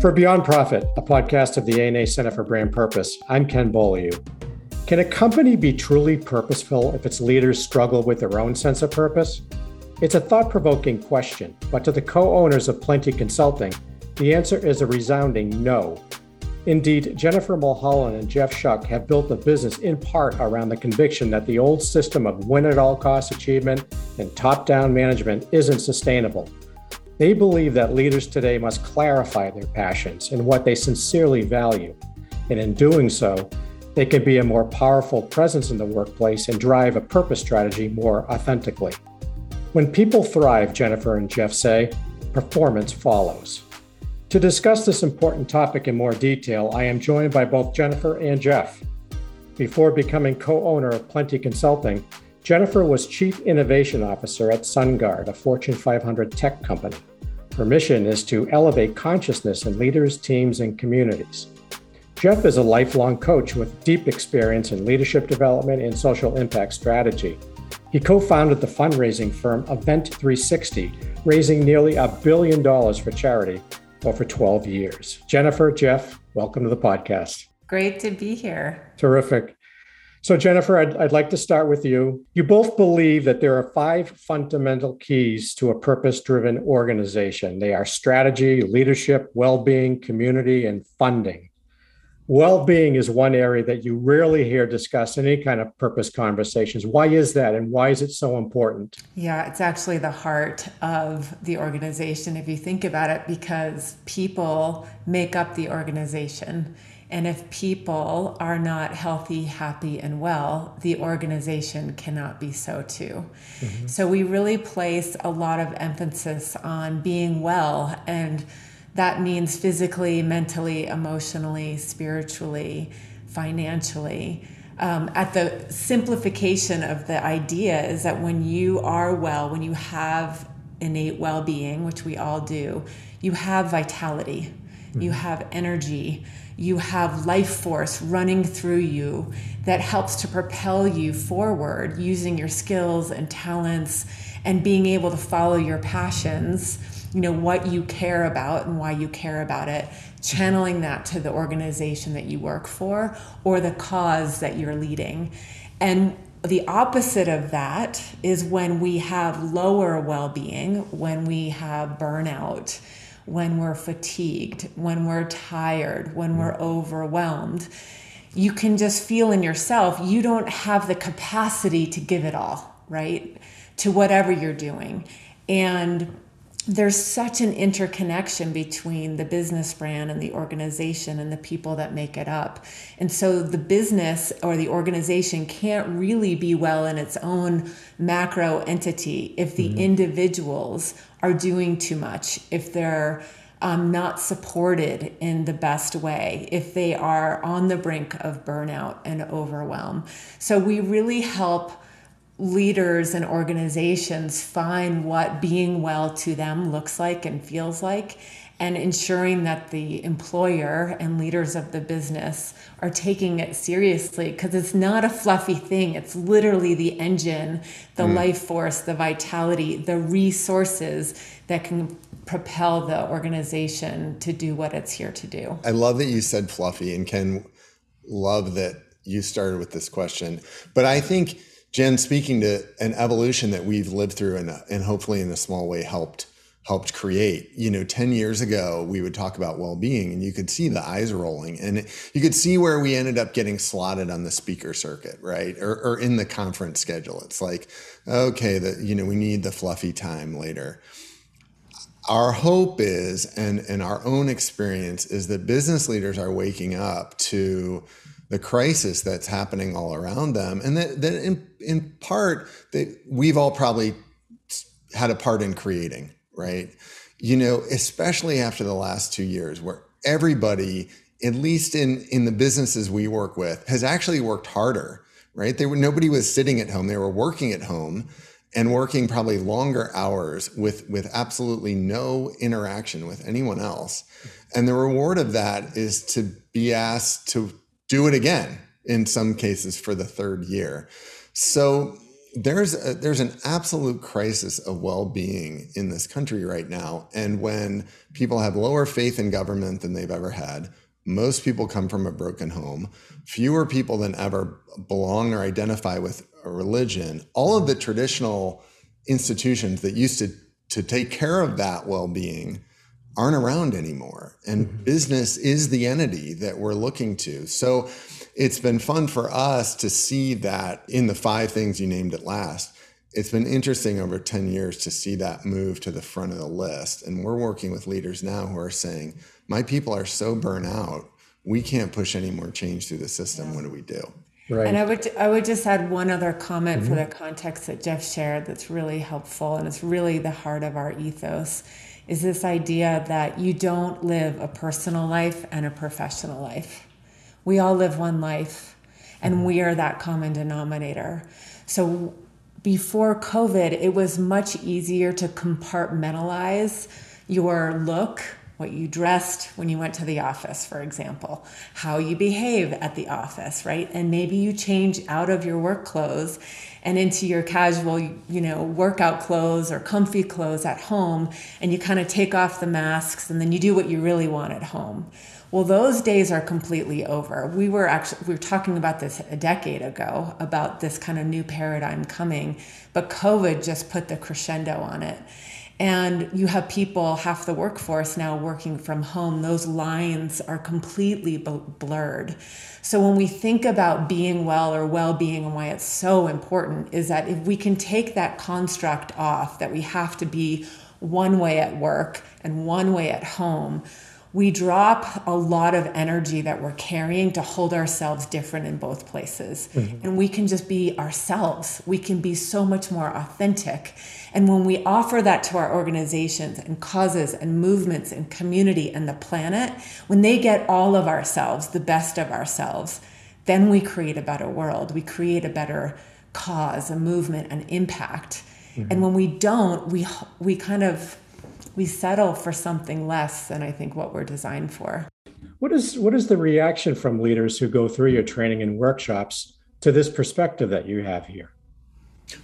For Beyond Profit, a podcast of the ANA Center for Brand Purpose, I'm Ken Beaulieu. Can a company be truly purposeful if its leaders struggle with their own sense of purpose? It's a thought provoking question, but to the co owners of Plenty Consulting, the answer is a resounding no. Indeed, Jennifer Mulholland and Jeff Shuck have built the business in part around the conviction that the old system of win at all cost achievement and top down management isn't sustainable. They believe that leaders today must clarify their passions and what they sincerely value. And in doing so, they can be a more powerful presence in the workplace and drive a purpose strategy more authentically. When people thrive, Jennifer and Jeff say, performance follows. To discuss this important topic in more detail, I am joined by both Jennifer and Jeff. Before becoming co owner of Plenty Consulting, Jennifer was Chief Innovation Officer at SunGard, a Fortune 500 tech company. Her mission is to elevate consciousness in leaders, teams, and communities. Jeff is a lifelong coach with deep experience in leadership development and social impact strategy. He co founded the fundraising firm Event 360, raising nearly a billion dollars for charity over 12 years. Jennifer, Jeff, welcome to the podcast. Great to be here. Terrific. So, Jennifer, I'd, I'd, like to start with you. You both believe that there are five fundamental keys to a purpose driven organization they are strategy, leadership, well being, community, and funding. Well being is one area that you rarely hear discussed in any kind of purpose conversations. Why is that, and why is it so important? Yeah, it's actually the heart of the organization if you think about it, because people make up the organization. And if people are not healthy, happy, and well, the organization cannot be so too. Mm-hmm. So we really place a lot of emphasis on being well and that means physically, mentally, emotionally, spiritually, financially. Um, at the simplification of the idea is that when you are well, when you have innate well being, which we all do, you have vitality, mm-hmm. you have energy, you have life force running through you that helps to propel you forward using your skills and talents and being able to follow your passions you know what you care about and why you care about it channeling that to the organization that you work for or the cause that you're leading and the opposite of that is when we have lower well-being when we have burnout when we're fatigued when we're tired when we're overwhelmed you can just feel in yourself you don't have the capacity to give it all right? To whatever you're doing. And there's such an interconnection between the business brand and the organization and the people that make it up. And so the business or the organization can't really be well in its own macro entity if the mm-hmm. individuals are doing too much, if they're um, not supported in the best way, if they are on the brink of burnout and overwhelm. So we really help leaders and organizations find what being well to them looks like and feels like and ensuring that the employer and leaders of the business are taking it seriously because it's not a fluffy thing. It's literally the engine the mm. life force the vitality the resources that can propel the organization to do what it's here to do. I love that you said fluffy and Ken, love that you started with this question. But i think Jen, speaking to an evolution that we've lived through and, and hopefully in a small way helped helped create. You know, 10 years ago, we would talk about well-being and you could see the eyes rolling and you could see where we ended up getting slotted on the speaker circuit, right? Or, or in the conference schedule. It's like, okay, that you know, we need the fluffy time later. Our hope is, and, and our own experience is that business leaders are waking up to the crisis that's happening all around them, and that, that in, in part that we've all probably had a part in creating, right? You know, especially after the last two years, where everybody, at least in in the businesses we work with, has actually worked harder, right? They were nobody was sitting at home; they were working at home and working probably longer hours with with absolutely no interaction with anyone else. And the reward of that is to be asked to do it again in some cases for the third year. So there's a, there's an absolute crisis of well-being in this country right now and when people have lower faith in government than they've ever had most people come from a broken home fewer people than ever belong or identify with a religion all of the traditional institutions that used to to take care of that well-being aren't around anymore and mm-hmm. business is the entity that we're looking to so it's been fun for us to see that in the five things you named at last. It's been interesting over 10 years to see that move to the front of the list. And we're working with leaders now who are saying, My people are so burnt out, we can't push any more change through the system. What do we do? Right. And I would I would just add one other comment mm-hmm. for the context that Jeff shared that's really helpful and it's really the heart of our ethos is this idea that you don't live a personal life and a professional life we all live one life and we are that common denominator. So before COVID, it was much easier to compartmentalize your look, what you dressed when you went to the office, for example, how you behave at the office, right? And maybe you change out of your work clothes and into your casual, you know, workout clothes or comfy clothes at home, and you kind of take off the masks and then you do what you really want at home. Well, those days are completely over. We were actually we were talking about this a decade ago about this kind of new paradigm coming, but COVID just put the crescendo on it. And you have people, half the workforce now working from home. Those lines are completely blurred. So when we think about being well or well-being and why it's so important is that if we can take that construct off that we have to be one way at work and one way at home, we drop a lot of energy that we're carrying to hold ourselves different in both places. Mm-hmm. And we can just be ourselves. We can be so much more authentic. And when we offer that to our organizations and causes and movements and community and the planet, when they get all of ourselves, the best of ourselves, then we create a better world. We create a better cause, a movement, an impact. Mm-hmm. And when we don't, we we kind of we settle for something less than I think what we're designed for. What is what is the reaction from leaders who go through your training and workshops to this perspective that you have here?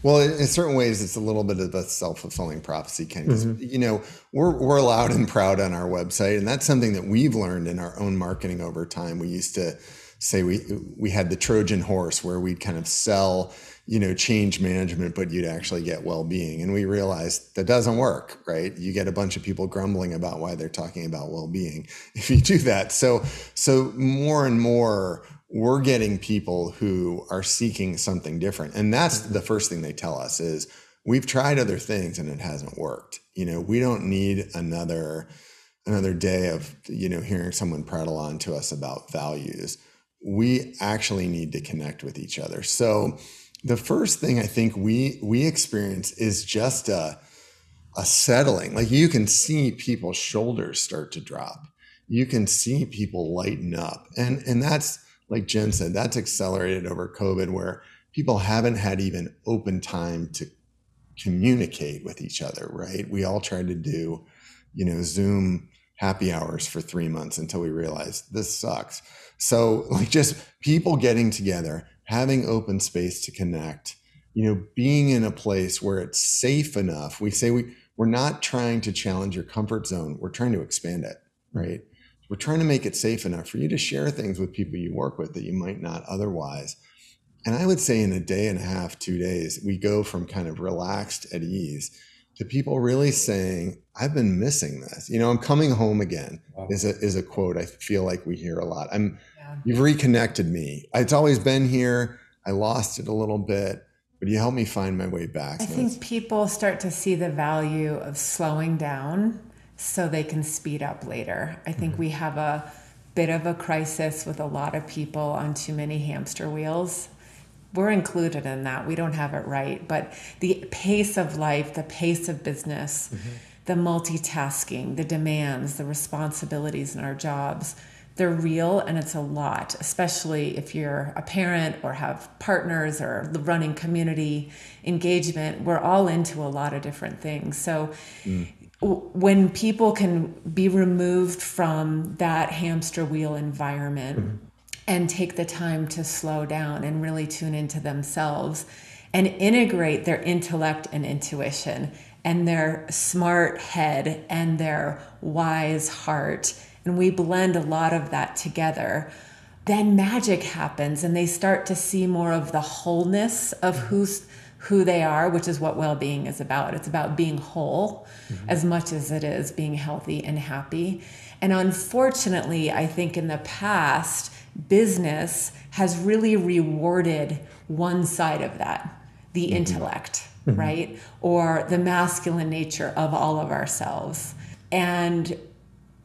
Well, in certain ways, it's a little bit of a self-fulfilling prophecy, Ken. Because mm-hmm. you know we're we're loud and proud on our website, and that's something that we've learned in our own marketing over time. We used to say we we had the Trojan horse, where we'd kind of sell you know change management but you'd actually get well-being. And we realized that doesn't work right? You get a bunch of people grumbling about why they're talking about well-being if you do that. So so more and more we're getting people who are seeking something different. And that's the first thing they tell us is we've tried other things and it hasn't worked. You know we don't need another another day of you know hearing someone prattle on to us about values. We actually need to connect with each other. So the first thing I think we we experience is just a a settling. Like you can see people's shoulders start to drop. You can see people lighten up. And and that's like Jen said, that's accelerated over COVID where people haven't had even open time to communicate with each other, right? We all tried to do, you know, Zoom happy hours for 3 months until we realized this sucks. So like just people getting together having open space to connect, you know, being in a place where it's safe enough. We say we we're not trying to challenge your comfort zone. We're trying to expand it, right? We're trying to make it safe enough for you to share things with people you work with that you might not otherwise. And I would say in a day and a half, two days, we go from kind of relaxed at ease to people really saying, I've been missing this. You know, I'm coming home again wow. is a is a quote I feel like we hear a lot. I'm You've reconnected me. It's always been here. I lost it a little bit, but you helped me find my way back. I think people start to see the value of slowing down so they can speed up later. I think mm-hmm. we have a bit of a crisis with a lot of people on too many hamster wheels. We're included in that. We don't have it right. But the pace of life, the pace of business, mm-hmm. the multitasking, the demands, the responsibilities in our jobs, they're real and it's a lot, especially if you're a parent or have partners or running community engagement. We're all into a lot of different things. So mm. when people can be removed from that hamster wheel environment mm-hmm. and take the time to slow down and really tune into themselves and integrate their intellect and intuition and their smart head and their wise heart. And we blend a lot of that together. Then magic happens and they start to see more of the wholeness of who's who they are, which is what well-being is about. It's about being whole mm-hmm. as much as it is being healthy and happy. And unfortunately, I think in the past, business has really rewarded one side of that the mm-hmm. intellect, mm-hmm. right? Or the masculine nature of all of ourselves. And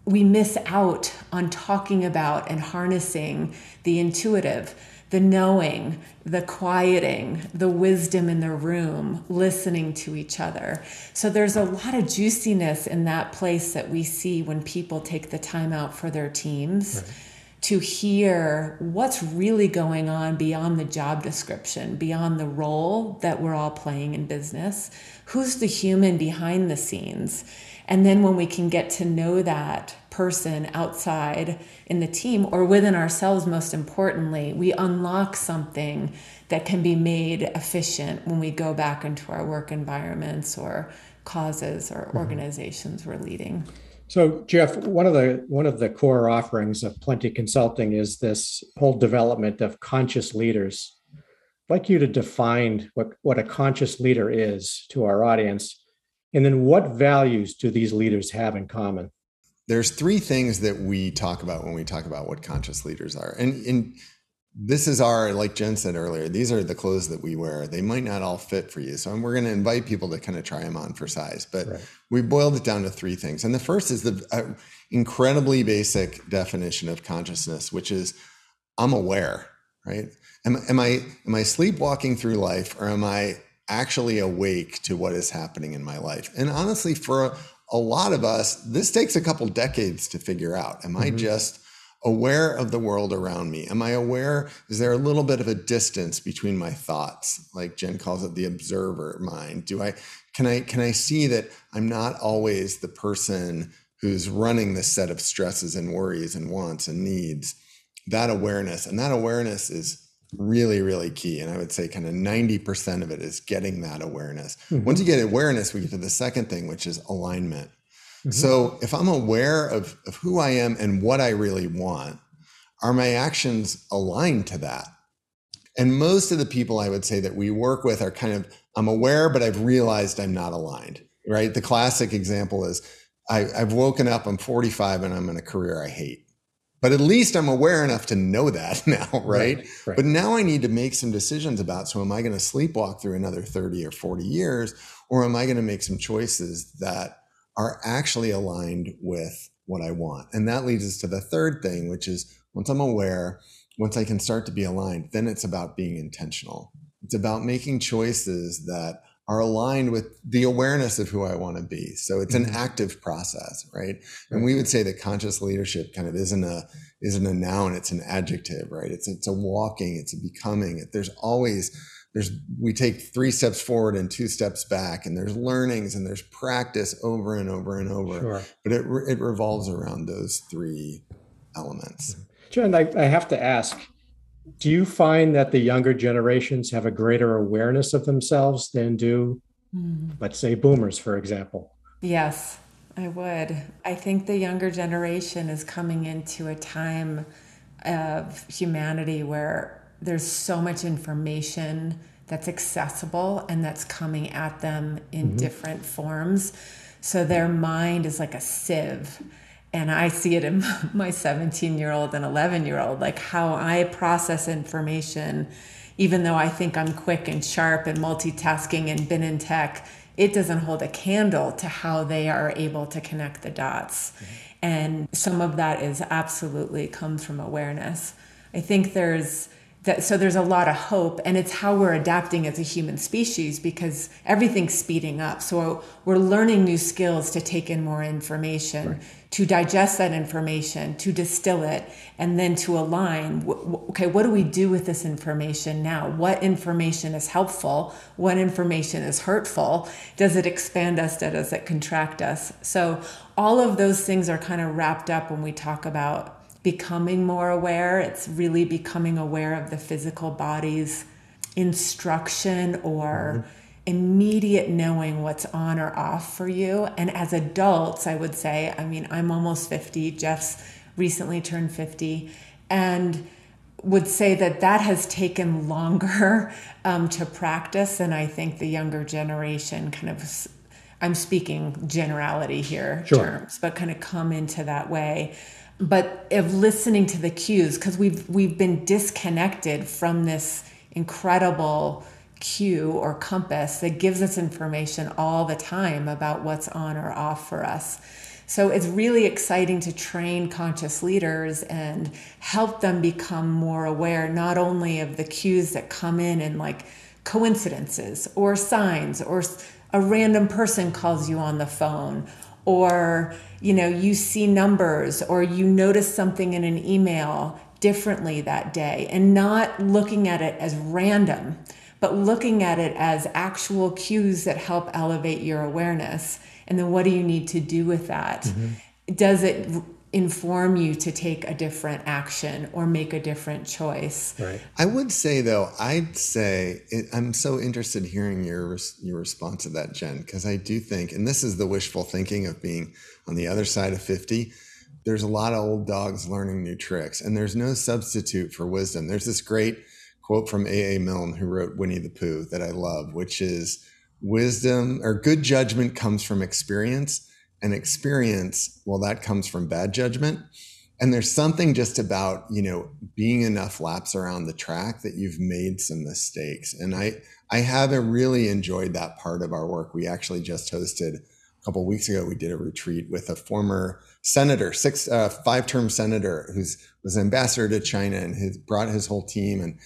we miss out on talking about and harnessing the intuitive, the knowing, the quieting, the wisdom in the room, listening to each other. So there's a lot of juiciness in that place that we see when people take the time out for their teams. Right. To hear what's really going on beyond the job description, beyond the role that we're all playing in business. Who's the human behind the scenes? And then when we can get to know that person outside in the team or within ourselves, most importantly, we unlock something that can be made efficient when we go back into our work environments or causes or mm-hmm. organizations we're leading. So, Jeff, one of the one of the core offerings of Plenty Consulting is this whole development of conscious leaders. I'd like you to define what, what a conscious leader is to our audience, and then what values do these leaders have in common? there's three things that we talk about when we talk about what conscious leaders are. And, and this is our, like Jen said earlier, these are the clothes that we wear. They might not all fit for you. So we're going to invite people to kind of try them on for size. But right. we boiled it down to three things. And the first is the uh, incredibly basic definition of consciousness, which is I'm aware, right? Am, am I am I sleepwalking through life or am I actually awake to what is happening in my life? And honestly, for a lot of us, this takes a couple decades to figure out. Am mm-hmm. I just aware of the world around me? Am I aware? Is there a little bit of a distance between my thoughts? Like Jen calls it the observer mind. Do I can I can I see that I'm not always the person who's running this set of stresses and worries and wants and needs? That awareness. And that awareness is really really key and i would say kind of 90% of it is getting that awareness mm-hmm. once you get awareness we get to the second thing which is alignment mm-hmm. so if i'm aware of, of who i am and what i really want are my actions aligned to that and most of the people i would say that we work with are kind of i'm aware but i've realized i'm not aligned right the classic example is I, i've woken up i'm 45 and i'm in a career i hate but at least I'm aware enough to know that now, right? Right, right? But now I need to make some decisions about so am I going to sleepwalk through another 30 or 40 years, or am I going to make some choices that are actually aligned with what I want? And that leads us to the third thing, which is once I'm aware, once I can start to be aligned, then it's about being intentional. It's about making choices that are aligned with the awareness of who I want to be. So it's an mm-hmm. active process, right? And we would say that conscious leadership kind of isn't a isn't a noun, it's an adjective, right? It's it's a walking, it's a becoming. There's always there's we take three steps forward and two steps back and there's learnings and there's practice over and over and over. Sure. But it it revolves around those three elements. Jen, I, I have to ask, do you find that the younger generations have a greater awareness of themselves than do, mm. let's say, boomers, for example? Yes, I would. I think the younger generation is coming into a time of humanity where there's so much information that's accessible and that's coming at them in mm-hmm. different forms. So their mind is like a sieve and I see it in my 17 year old and 11 year old, like how I process information, even though I think I'm quick and sharp and multitasking and been in tech, it doesn't hold a candle to how they are able to connect the dots. Mm-hmm. And some of that is absolutely comes from awareness. I think there's that so there's a lot of hope and it's how we're adapting as a human species because everything's speeding up. So we're learning new skills to take in more information right. to digest that information to distill it and then to align. Okay what do we do with this information now? What information is helpful? What information is hurtful? Does it expand us? Does it contract us? So all of those things are kind of wrapped up when we talk about becoming more aware. It's really becoming aware of the physical body's instruction or mm-hmm. immediate knowing what's on or off for you. And as adults, I would say, I mean, I'm almost 50, Jeff's recently turned 50, and would say that that has taken longer um, to practice than I think the younger generation kind of. I'm speaking generality here sure. terms, but kind of come into that way but of listening to the cues because we've we've been disconnected from this incredible cue or compass that gives us information all the time about what's on or off for us. So it's really exciting to train conscious leaders and help them become more aware not only of the cues that come in and like coincidences or signs or a random person calls you on the phone or you know you see numbers or you notice something in an email differently that day. And not looking at it as random but looking at it as actual cues that help elevate your awareness. And then what do you need to do with that? Mm-hmm. does it inform you to take a different action or make a different choice. Right. I would say though, I'd say it, I'm so interested hearing your your response to that, Jen, because I do think, and this is the wishful thinking of being on the other side of 50. There's a lot of old dogs learning new tricks, and there's no substitute for wisdom. There's this great quote from A.A. Milne, who wrote Winnie the Pooh, that I love, which is wisdom or good judgment comes from experience and experience, well, that comes from bad judgment. And there's something just about, you know, being enough laps around the track that you've made some mistakes. And I, I haven't really enjoyed that part of our work. We actually just hosted a couple weeks ago, we did a retreat with a former senator, six, uh, five term senator who's was ambassador to China and has brought his whole team. And,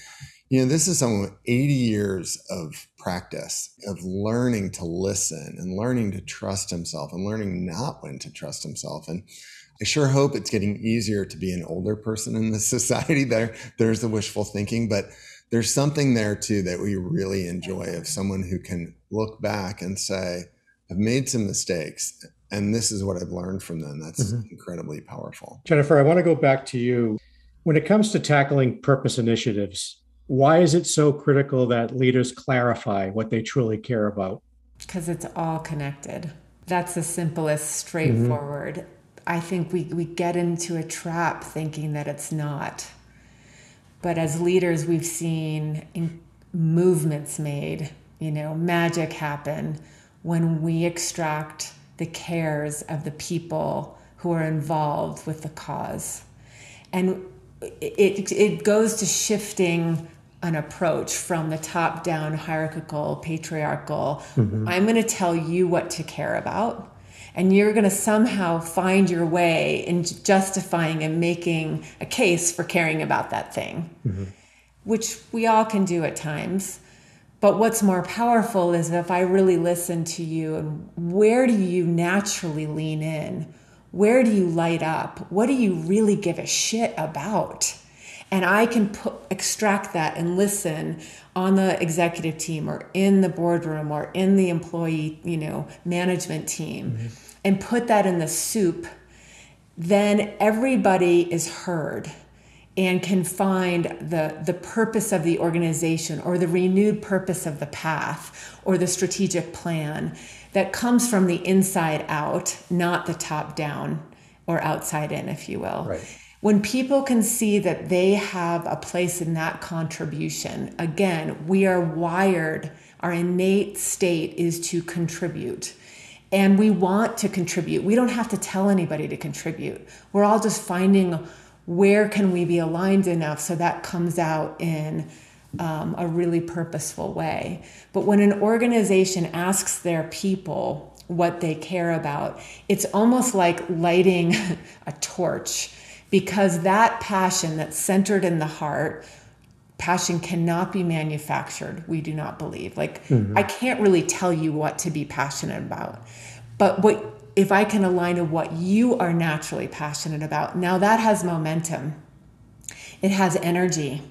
you know, this is someone with 80 years of practice of learning to listen and learning to trust himself and learning not when to trust himself. And I sure hope it's getting easier to be an older person in this society. There, there's the wishful thinking, but there's something there too that we really enjoy of someone who can look back and say, I've made some mistakes and this is what I've learned from them. That's mm-hmm. incredibly powerful. Jennifer, I want to go back to you. When it comes to tackling purpose initiatives, why is it so critical that leaders clarify what they truly care about? Because it's all connected. That's the simplest, straightforward. Mm-hmm. I think we, we get into a trap thinking that it's not. But as leaders, we've seen movements made, you know, magic happen when we extract the cares of the people who are involved with the cause. And it, it goes to shifting an approach from the top down hierarchical patriarchal mm-hmm. i'm going to tell you what to care about and you're going to somehow find your way in justifying and making a case for caring about that thing mm-hmm. which we all can do at times but what's more powerful is if i really listen to you and where do you naturally lean in where do you light up what do you really give a shit about and I can put, extract that and listen on the executive team or in the boardroom or in the employee, you know, management team mm-hmm. and put that in the soup, then everybody is heard and can find the, the purpose of the organization or the renewed purpose of the path or the strategic plan that comes from the inside out, not the top down or outside in, if you will. Right when people can see that they have a place in that contribution, again, we are wired, our innate state is to contribute. And we want to contribute. We don't have to tell anybody to contribute. We're all just finding where can we be aligned enough so that comes out in um, a really purposeful way. But when an organization asks their people what they care about, it's almost like lighting a torch because that passion that's centered in the heart passion cannot be manufactured we do not believe. Like mm-hmm. i can't really tell you what to be passionate about. But what if i can align to what you are naturally passionate about now that has momentum. It has energy.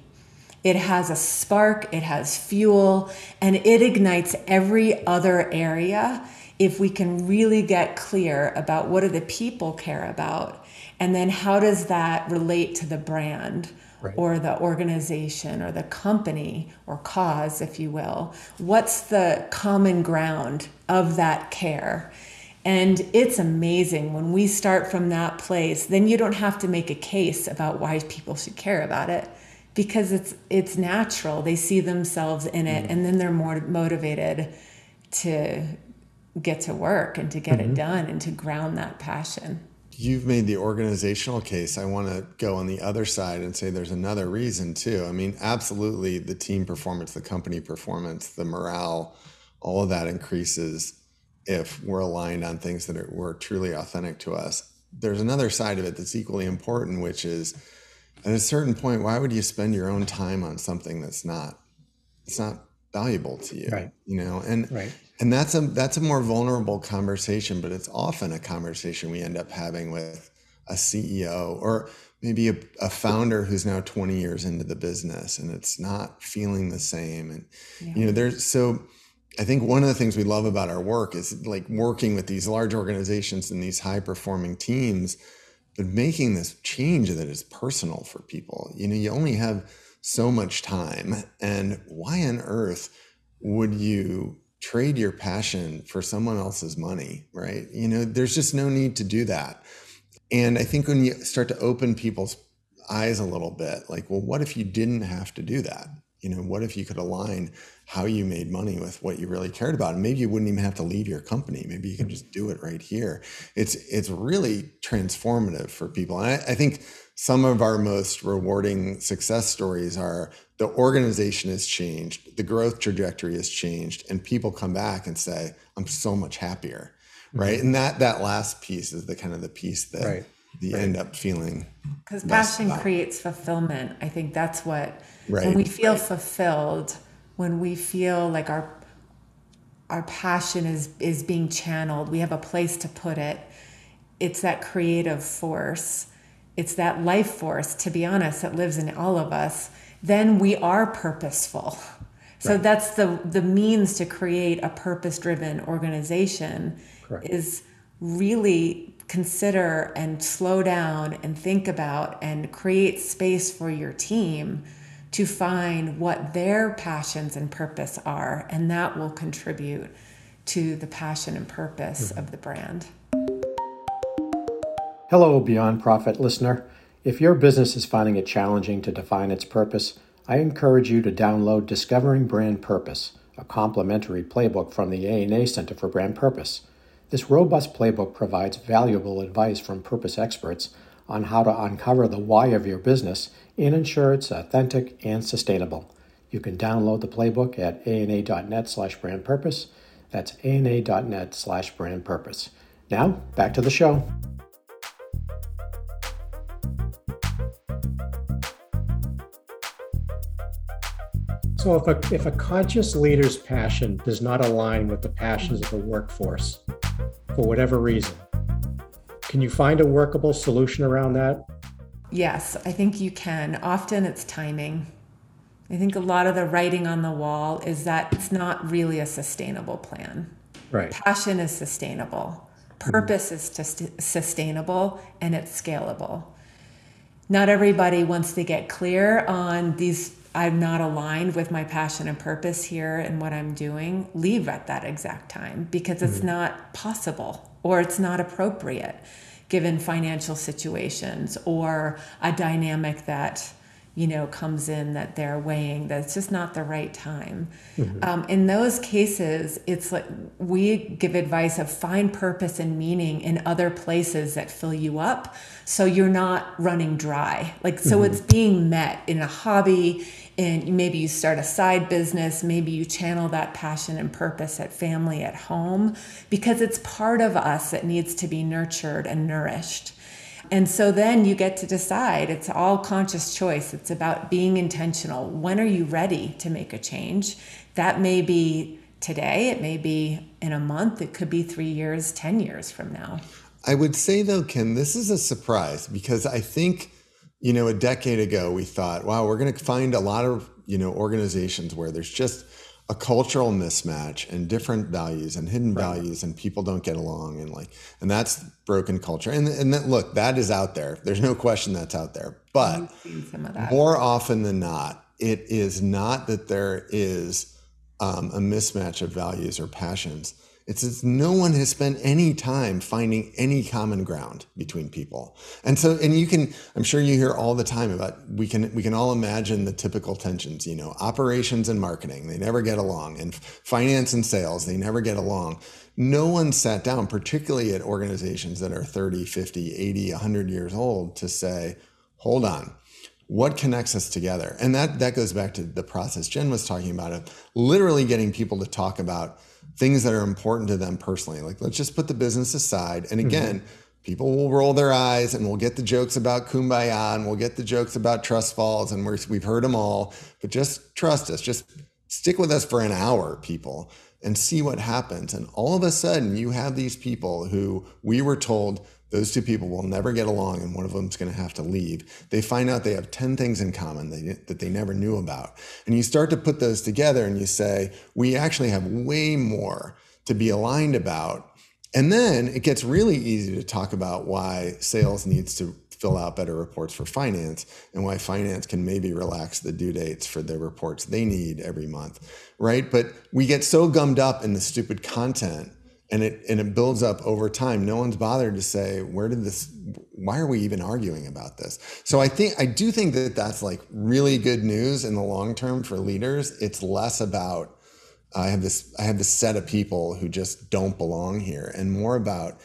It has a spark. It has fuel. And it ignites every other area if we can really get clear about what do the people care about and then how does that relate to the brand right. or the organization or the company or cause, if you will? What's the common ground of that care? And it's amazing when we start from that place, then you don't have to make a case about why people should care about it because it's it's natural. They see themselves in it mm and then they're more motivated to get to work and to get mm-hmm. it done and to ground that passion. You've made the organizational case. I want to go on the other side and say there's another reason too. I mean, absolutely the team performance, the company performance, the morale, all of that increases if we're aligned on things that are, were truly authentic to us. There's another side of it that's equally important, which is at a certain point, why would you spend your own time on something that's not it's not valuable to you? Right. You know, and right. And that's a that's a more vulnerable conversation, but it's often a conversation we end up having with a CEO or maybe a, a founder who's now 20 years into the business and it's not feeling the same. And yeah. you know, there's so I think one of the things we love about our work is like working with these large organizations and these high performing teams, but making this change that is personal for people. You know, you only have so much time. And why on earth would you trade your passion for someone else's money? Right. You know, there's just no need to do that. And I think when you start to open people's eyes a little bit, like, well, what if you didn't have to do that? You know, what if you could align how you made money with what you really cared about? And maybe you wouldn't even have to leave your company. Maybe you can just do it right here. It's it's really transformative for people. And I, I think some of our most rewarding success stories are the organization has changed, the growth trajectory has changed, and people come back and say, I'm so much happier. Right. Mm-hmm. And that that last piece is the kind of the piece that right. you right. end up feeling. Because passion about. creates fulfillment. I think that's what Right. When we feel fulfilled, when we feel like our our passion is is being channeled, we have a place to put it. It's that creative force. It's that life force, to be honest, that lives in all of us. Then we are purposeful. So right. that's the the means to create a purpose-driven organization Correct. is really consider and slow down and think about and create space for your team to find what their passions and purpose are, and that will contribute to the passion and purpose mm-hmm. of the brand. Hello, Beyond Profit listener. If your business is finding it challenging to define its purpose, I encourage you to download Discovering Brand Purpose, a complimentary playbook from the ANA Center for Brand Purpose. This robust playbook provides valuable advice from purpose experts on how to uncover the why of your business and ensure it's authentic and sustainable. You can download the playbook at ana.net slash brand purpose. That's ana.net slash brand purpose. Now, back to the show. So, if a, if a conscious leader's passion does not align with the passions of the workforce, for whatever reason, can you find a workable solution around that? Yes, I think you can. Often it's timing. I think a lot of the writing on the wall is that it's not really a sustainable plan. Right. Passion is sustainable. Purpose mm-hmm. is sustainable and it's scalable. Not everybody wants to get clear on these I'm not aligned with my passion and purpose here and what I'm doing, leave at that exact time because it's mm-hmm. not possible or it's not appropriate given financial situations or a dynamic that you know comes in that they're weighing that's just not the right time mm-hmm. um, in those cases it's like we give advice of find purpose and meaning in other places that fill you up so you're not running dry like so mm-hmm. it's being met in a hobby and maybe you start a side business maybe you channel that passion and purpose at family at home because it's part of us that needs to be nurtured and nourished and so then you get to decide. It's all conscious choice. It's about being intentional. When are you ready to make a change? That may be today, it may be in a month, it could be three years, 10 years from now. I would say, though, Ken, this is a surprise because I think, you know, a decade ago we thought, wow, we're going to find a lot of, you know, organizations where there's just a cultural mismatch and different values and hidden right. values and people don't get along and like and that's broken culture. And and that, look that is out there. There's no question that's out there. But more often than not it is not that there is um, a mismatch of values or passions it's that no one has spent any time finding any common ground between people. And so, and you can, I'm sure you hear all the time about, we can, we can all imagine the typical tensions, you know, operations and marketing, they never get along and finance and sales, they never get along. No one sat down, particularly at organizations that are 30, 50, 80, 100 years old to say, hold on, what connects us together? And that, that goes back to the process Jen was talking about of literally getting people to talk about things that are important to them personally. Like, let's just put the business aside. And mm-hmm. again, mm-hmm. people will roll their eyes and we'll get the jokes about kumbaya and we'll get the jokes about trust falls and we're, we've heard them all. But just trust us. Just stick with us for an hour, people, and see what happens. And all of a sudden, you have these people who we were told those two people will never get along and one of them's going to have to leave. They find out they have 10 things in common that, that they never knew about. And you start to put those together and you say, we actually have way more to be aligned about. And then it gets really easy to talk about why sales needs to fill out better reports for finance and why finance can maybe relax the due dates for the reports they need every month, right? But we get so gummed up in the stupid content and it and it builds up over time. No one's bothered to say where did this why are we even arguing about this? So i think i do think that that's like really good news in the long term for leaders. It's less about i have this i have this set of people who just don't belong here and more about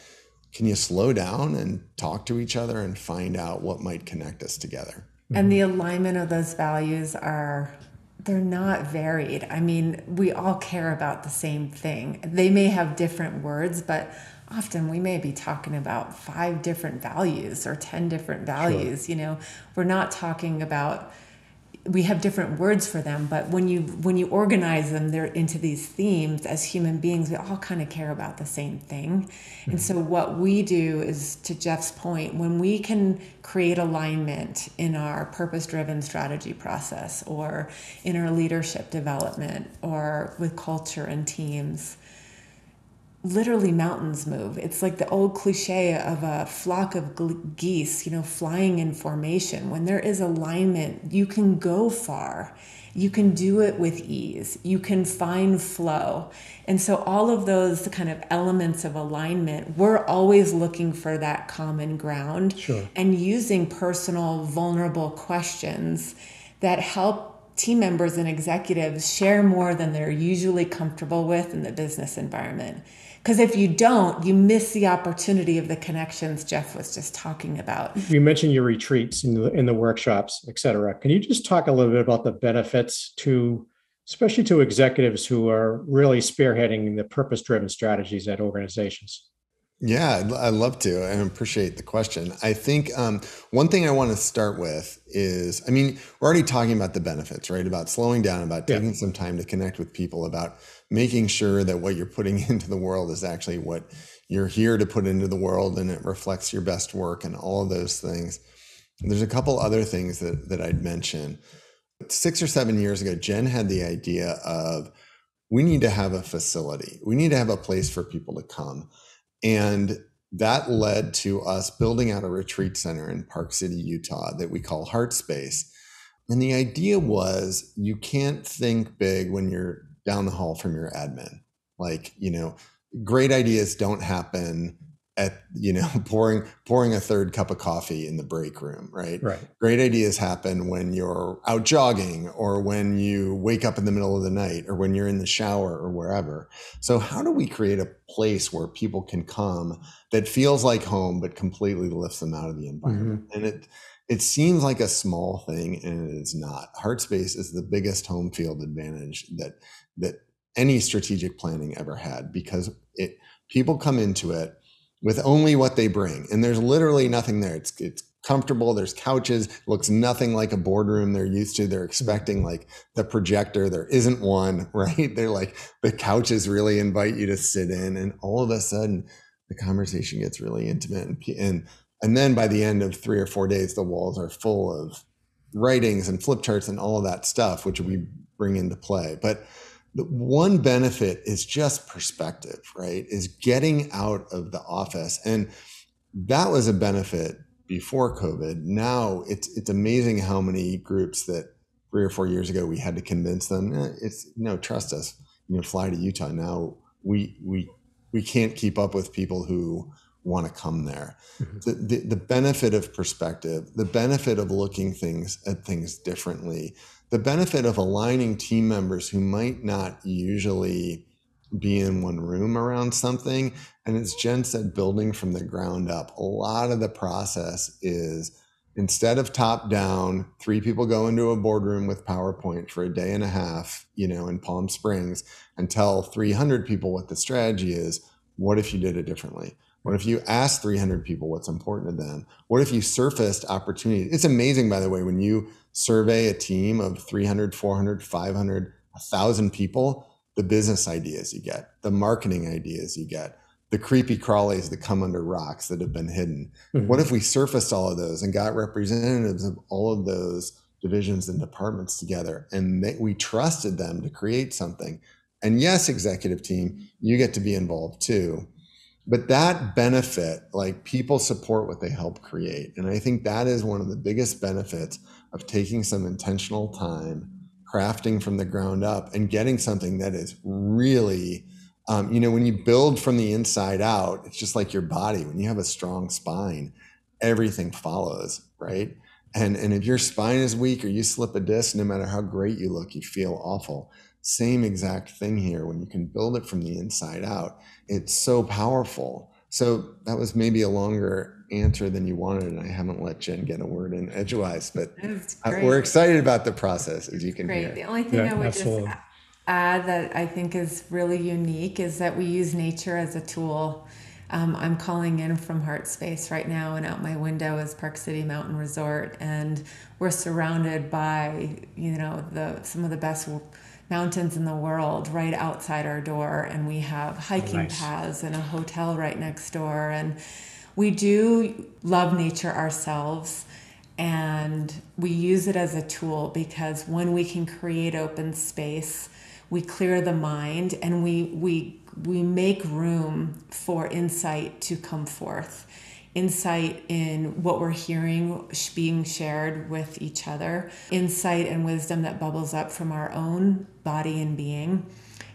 can you slow down and talk to each other and find out what might connect us together? And the alignment of those values are they're not varied. I mean, we all care about the same thing. They may have different words, but often we may be talking about five different values or 10 different values. Sure. You know, we're not talking about we have different words for them but when you when you organize them they're into these themes as human beings we all kind of care about the same thing mm-hmm. and so what we do is to jeff's point when we can create alignment in our purpose driven strategy process or in our leadership development or with culture and teams literally mountains move. It's like the old cliche of a flock of geese, you know, flying in formation. When there is alignment, you can go far. You can do it with ease. You can find flow. And so, all of those kind of elements of alignment, we're always looking for that common ground sure. and using personal, vulnerable questions that help team members and executives share more than they're usually comfortable with in the business environment. Because if you don't, you miss the opportunity of the connections Jeff was just talking about. You mentioned your retreats in the, in the workshops, et cetera. Can you just talk a little bit about the benefits to, especially to executives who are really spearheading the purpose driven strategies at organizations? Yeah, I'd, I'd, love to. I appreciate the question. I think um, one thing I want to start with is I mean, we're already talking about the benefits, right? About slowing down, about taking yeah. some time to connect with people, about making sure that what you're putting into the world is actually what you're here to put into the world and it reflects your best work and all of those things. And there's a couple other things that, that I'd mention. Six or seven years ago, Jen had the idea of we need to have a facility, we need to have a place for people to come. And that led to us building out a retreat center in Park City, Utah that we call Heart Space. And the idea was you can't think big when you're down the hall from your admin. Like, you know, great ideas don't happen at you know pouring pouring a third cup of coffee in the break room right? Right. Great ideas happen when you're out jogging or when you wake up in the middle of the night or when you're in the shower or wherever. So how do we create a place where people can come that feels like home but completely lifts them out of the environment? Mm-hmm. and it it seems like a small thing and it is not. Heart space is the biggest home field advantage that that any strategic planning ever had because it people come into it with only what they bring and there's literally nothing there. It's it's comfortable there's couches looks nothing like a boardroom they're used to. They're expecting like the projector there isn't one right? They're like the couches really invite you to sit in and all of a sudden the conversation gets really intimate and and and then by the end of 3 or 4 days the walls are full of writings and flip charts and all of that stuff which we bring into play. But the one benefit is just perspective, right? Is getting out of the office. And that was a benefit before COVID. Now it's it's amazing how many groups that three or four years ago we had to convince them, eh, it's no, trust us, you know, fly to Utah. Now we we we can't keep up with people who want to come there. Mm-hmm. The, the, the benefit of perspective, the benefit of looking things at things differently, the benefit of aligning team members who might not usually be in one room around something. And as Jen said, building from the ground up. A lot of the process is instead of top down, three people go into a boardroom with PowerPoint for a day and a half, you know, in Palm Springs and tell 300 people what the strategy is. What if you did it differently? What if you asked 300 people what's important to them? What if you surfaced opportunities? It's amazing, by the way, when you survey a team of 300, 400, 500, 1,000 people, the business ideas you get, the marketing ideas you get, the creepy crawlies that come under rocks that have been hidden. Mm-hmm. What if we surfaced all of those and got representatives of all of those divisions and departments together and they, we trusted them to create something? And yes, executive team, you get to be involved too but that benefit like people support what they help create. And i think that is one of the biggest benefits of taking some intentional time crafting from the ground up and getting something that is really um, you know when you build from the inside out it's just like your body. When you have a strong spine everything follows right? And and if your spine is weak or you slip a disc no matter how great you look you feel awful same exact thing here. When you can build it from the inside out, it's so powerful. So that was maybe a longer answer than you wanted, and I haven't let Jen get a word in edgewise, but we're excited about the process, as you can great. hear. The only thing yeah, I would absolutely. just add that I think is really unique is that we use nature as a tool. Um, I'm calling in from Heart Space right now, and out my window is Park City Mountain Resort, and we're surrounded by you know the some of the best mountains in the world right outside our door and we have hiking nice. paths and a hotel right next door and we do love nature ourselves and we use it as a tool because when we can create open space we clear the mind and we we we make room for insight to come forth insight in what we're hearing being shared with each other, insight and wisdom that bubbles up from our own body and being.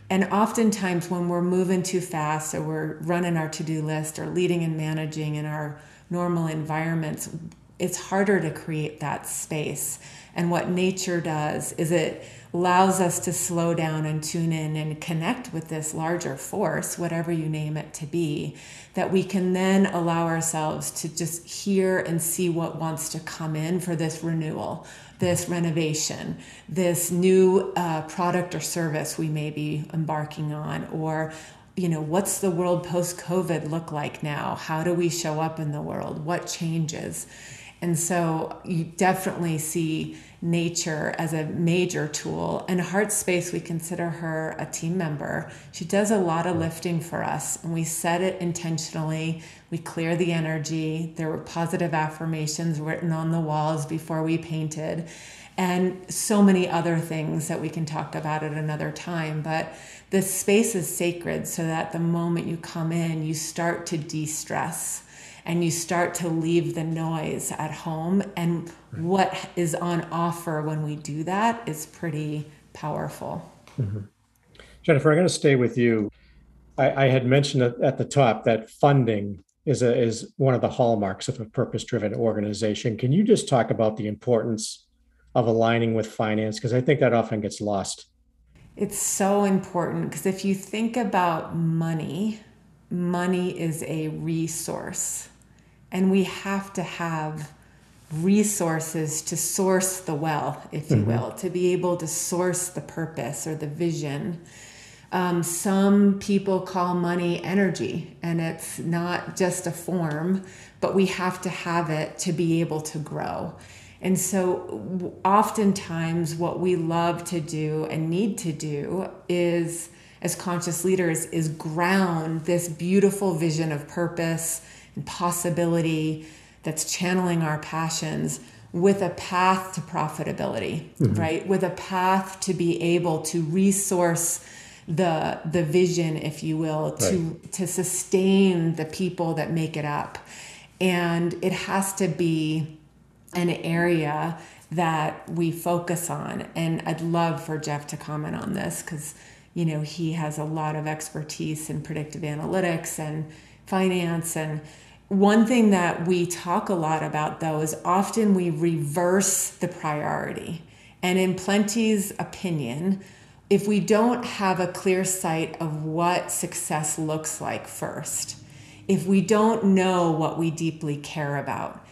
And oftentimes, when we're moving too fast or we're running our to do list or leading and managing in our normal environments, it's harder to create that space. And what nature does is it allows us to slow down and tune in and connect with this larger force, whatever you name it to be, that we can then allow ourselves to just hear and see what wants to come in for this renewal, this renovation, this new uh, product or service we may be embarking on, or you know, what's the world post COVID look like now? How do we show up in the world? What changes? And so you definitely see nature as a major tool. And Heart Space, we consider her a team member. She does a lot of lifting for us, and we set it intentionally. We clear the energy. There were positive affirmations written on the walls before we painted, and so many other things that we can talk about at another time. But the space is sacred so that the moment you come in, you start to de stress and you start to leave the noise at home. And what is on offer when we do that is pretty powerful. Mm-hmm. Jennifer, I'm going to stay with you. I, I had mentioned at the top that funding is a, is one of the hallmarks of a purpose-driven organization. Can you just talk about the importance of aligning with finance? Because I think that often gets lost. It's so important because if you think about money, money is a resource. And we have to have resources to source the well, if you mm-hmm. will, to be able to source the purpose or the vision. Um, some people call money energy, and it's not just a form, but we have to have it to be able to grow. And so, oftentimes, what we love to do and need to do is, as conscious leaders, is ground this beautiful vision of purpose and possibility that's channeling our passions with a path to profitability, mm-hmm. right? With a path to be able to resource the the vision, if you will, to right. to sustain the people that make it up. And it has to be an area that we focus on. And I'd love for Jeff to comment on this because you know he has a lot of expertise in predictive analytics and finance and one thing that we talk a lot about though is often we reverse the priority. And in plenty's opinion if we don't have a clear sight of what success looks like first if we don't know what we deeply care about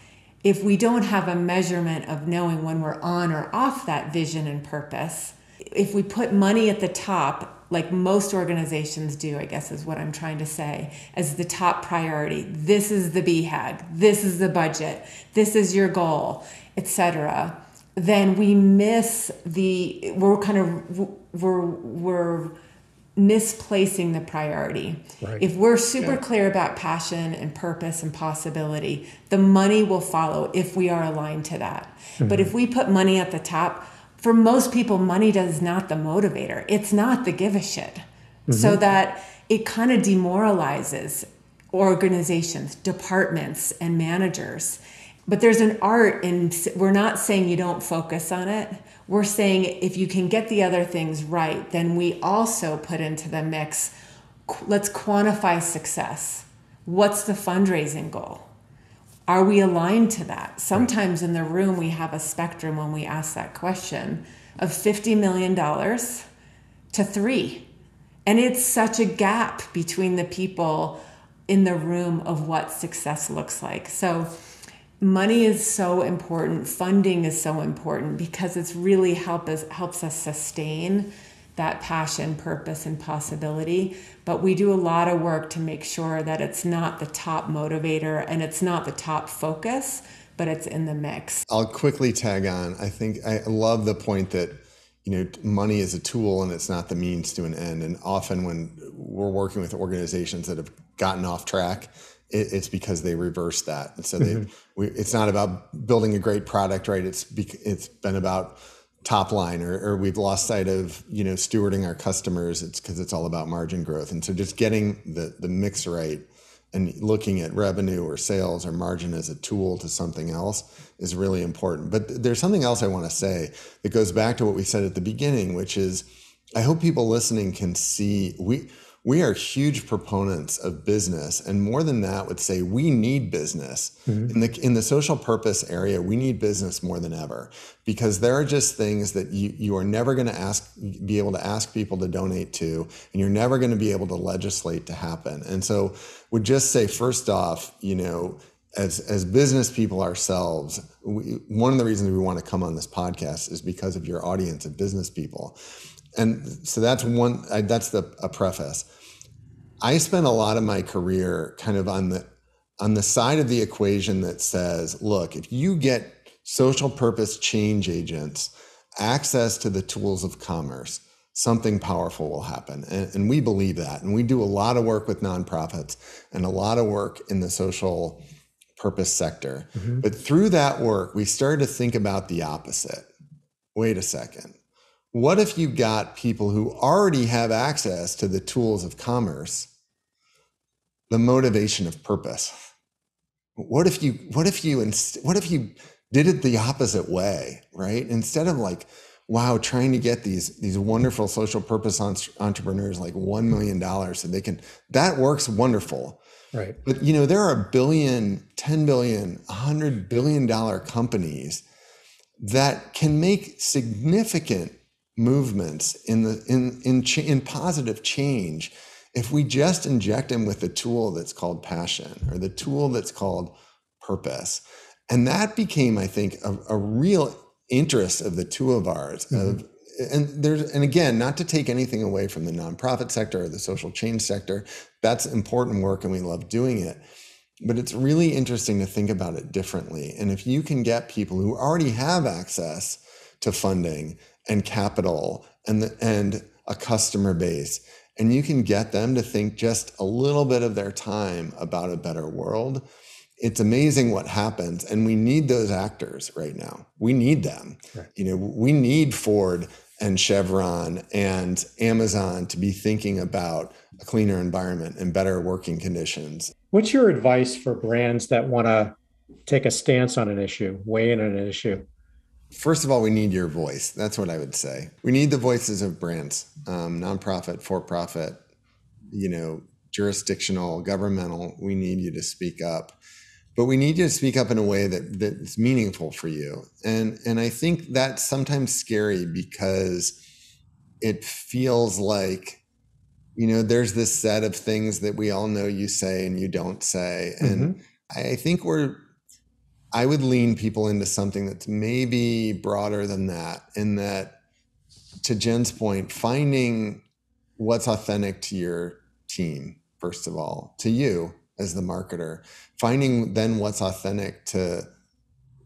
if we don't have a measurement of knowing when we're on or off that vision and purpose if we put money at the top like most organizations do, I guess is what I'm trying to say, as the top priority. This is the BHAG, this is the budget, this is your goal, etc. Then we miss the we're kind of we're we're misplacing the priority. Right. If we're super yeah. clear about passion and purpose and possibility, the money will follow if we are aligned to that. Mm-hmm. But if we put money at the top, for most people, money does not the motivator. It's not the give a shit. Mm-hmm. So that it kind of demoralizes organizations, departments, and managers. But there's an art in, we're not saying you don't focus on it. We're saying if you can get the other things right, then we also put into the mix, let's quantify success. What's the fundraising goal? Are we aligned to that? Sometimes in the room, we have a spectrum when we ask that question of $50 million to three. And it's such a gap between the people in the room of what success looks like. So, money is so important, funding is so important because it's really help us, helps us sustain that passion, purpose, and possibility. But we do a lot of work to make sure that it's not the top motivator and it's not the top focus, but it's in the mix. I'll quickly tag on. I think I love the point that you know money is a tool and it's not the means to an end. And often when we're working with organizations that have gotten off track, it's because they reverse that. And so mm-hmm. they, it's not about building a great product, right? It's it's been about top line or, or we've lost sight of you know stewarding our customers. It's because it's all about margin growth. And so just getting the the mix right and looking at revenue or sales or margin as a tool to something else is really important. But there's something else i want to say that goes back to what we said at the beginning which is i hope people listening can see we we are huge proponents of business and more than that would say we need business. Mm-hmm. in the in the social purpose area we need business more than ever because there are just things that you, you are never going to ask be able to ask people to donate to and you're never going to be able to legislate to happen. And so would just say first off you know as as business people ourselves we, one of the reasons we want to come on this podcast is because of your audience of business people and so that's one that's the a preface. I spent a lot of my career kind of on the on the side of the equation that says look if you get social purpose change agents access to the tools of commerce something powerful will happen. And, and we believe that. And we do a lot of work with nonprofits and a lot of work in the social purpose sector. Mm-hmm. but through that work we started to think about the opposite. Wait a second what if you got people who already have access to the tools of commerce, the motivation of purpose? What if you, what if you, what if you did it the opposite way, right? Instead of like, wow, trying to get these these wonderful social purpose entrepreneurs like one million dollars so they can that works wonderful. Right. But you know, there are a billion, 10 billion, 100 billion dollar companies that can make significant movements in the in in in positive change if we just inject them with the tool that's called passion or the tool that's called purpose. And that became i think a, a real interest of the two of ours mm-hmm. of and there's and again not to take anything away from the nonprofit sector or the social change sector. That's important work and we love doing it. But it's really interesting to think about it differently. And if you can get people who already have access to funding and capital and the, and a customer base. And you can get them to think just a little bit of their time about a better world. It's amazing what happens and we need those actors right now. We need them. Right. you know we need ford and chevron and amazon to be thinking about a cleaner environment and better working conditions. What's your advice for brands that want to take a stance on an issue weigh in on an issue First of all, we need your voice. That's what I would say. We need the voices of brands, um, nonprofit, for profit, you know, jurisdictional, governmental. We need you to speak up but we need you to speak up in a way that that's meaningful for you and and i think that's sometimes scary because it feels like you know there's this set of things that we all know you say and you don't say and mm-hmm. i think we're i would lean people into something that's maybe broader than that in that to jen's point finding what's authentic to your team first of all to you as the marketer finding then what's authentic to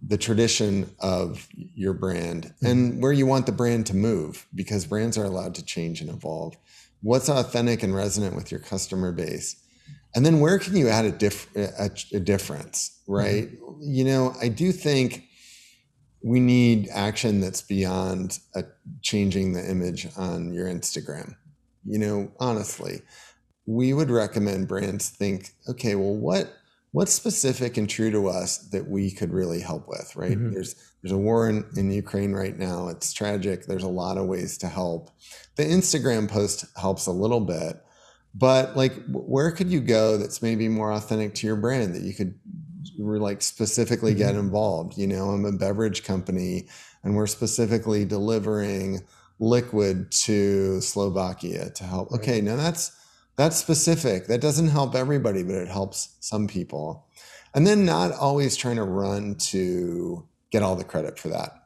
the tradition of your brand mm-hmm. and where you want the brand to move because brands are allowed to change and evolve what's authentic and resonant with your customer base and then where can you add a, diff- a, a difference right mm-hmm. you know i do think we need action that's beyond a, changing the image on your instagram you know honestly we would recommend brands think, okay, well, what what's specific and true to us that we could really help with, right? Mm-hmm. There's there's a war in, in Ukraine right now. It's tragic. There's a lot of ways to help. The Instagram post helps a little bit, but like where could you go that's maybe more authentic to your brand that you could like specifically mm-hmm. get involved? You know, I'm a beverage company and we're specifically delivering liquid to Slovakia to help. Okay, now that's that's specific. That doesn't help everybody, but it helps some people. And then not always trying to run to get all the credit for that.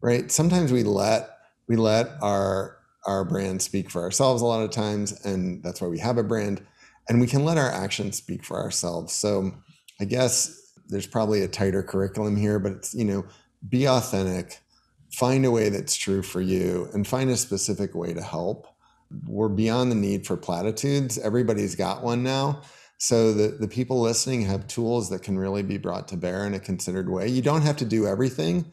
Right? Sometimes we let we let our our brand speak for ourselves a lot of times and that's why we have a brand and we can let our actions speak for ourselves. So I guess there's probably a tighter curriculum here, but it's, you know, be authentic, find a way that's true for you and find a specific way to help we're beyond the need for platitudes. Everybody's got one now. So the, the people listening have tools that can really be brought to bear in a considered way. You don't have to do everything.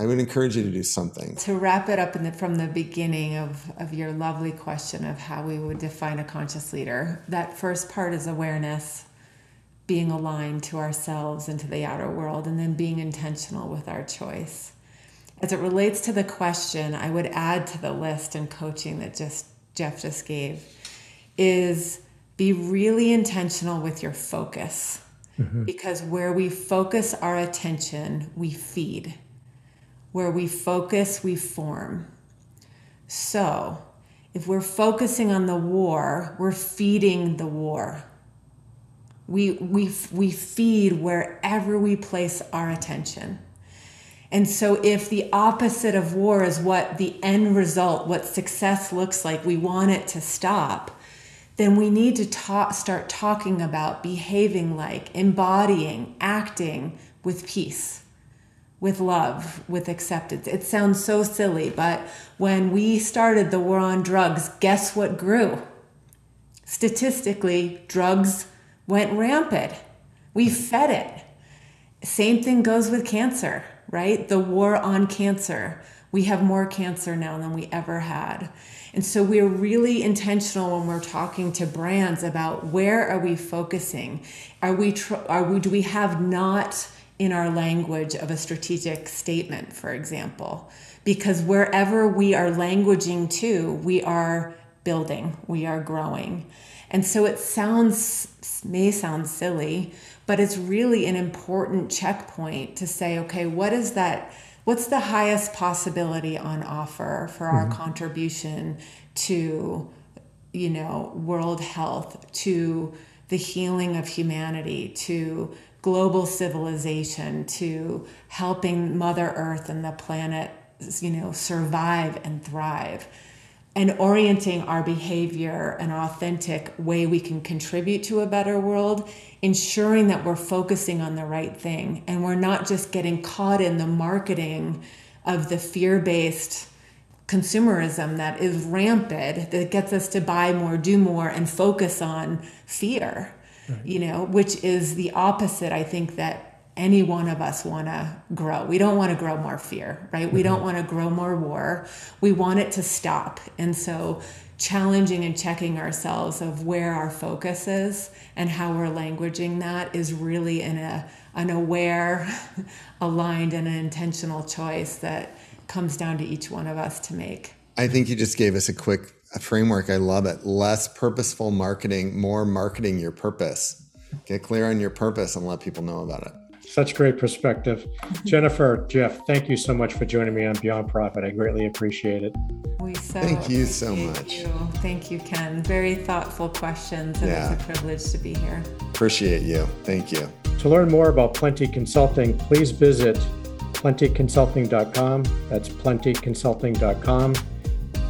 I would encourage you to do something. To wrap it up the, from the beginning of, of your lovely question of how we would define a conscious leader, that first part is awareness, being aligned to ourselves and to the outer world, and then being intentional with our choice. As it relates to the question, I would add to the list and coaching that just Jeff just gave is be really intentional with your focus. Mm-hmm. Because where we focus our attention, we feed. Where we focus, we form. So, if we're focusing on the war, we're feeding the war. We, we, we feed wherever we place our attention. And so, if the opposite of war is what the end result, what success looks like, we want it to stop, then we need to talk, start talking about behaving like, embodying, acting with peace, with love, with acceptance. It sounds so silly, but when we started the war on drugs, guess what grew? Statistically, drugs went rampant. We fed it. Same thing goes with cancer right? The war on cancer. We have more cancer now than we ever had. And so we're really intentional when we're talking to brands about where are we focusing? Are we tr- are we do we have not in our language of a strategic statement, for example? Because wherever we are languaging to, we are building, we are growing. And so it sounds may sound silly, but it's really an important checkpoint to say, okay, what is that? What's the highest possibility on offer for our mm-hmm. contribution to, you know, world health, to the healing of humanity, to global civilization, to helping Mother Earth and the planet, you know, survive and thrive? and orienting our behavior an authentic way we can contribute to a better world, ensuring that we're focusing on the right thing and we're not just getting caught in the marketing of the fear based consumerism that is rampant that gets us to buy more, do more, and focus on fear. Right. you know, which is the opposite, I think, that any one of us want to grow. We don't want to grow more fear, right? Mm-hmm. We don't mm-hmm. want to grow more war. We want it to stop. And so, challenging and checking ourselves of where our focus is and how we're languaging that is really in a an aware, aligned, and an intentional choice that comes down to each one of us to make. I think you just gave us a quick a framework. I love it. Less purposeful marketing, more marketing your purpose. Get clear on your purpose and let people know about it. Such great perspective. Jennifer, Jeff, thank you so much for joining me on Beyond Profit. I greatly appreciate it. We so thank you so much. You. Thank you, Ken. Very thoughtful questions, and yeah. it's a privilege to be here. Appreciate you. Thank you. To learn more about Plenty Consulting, please visit plentyconsulting.com. That's plentyconsulting.com.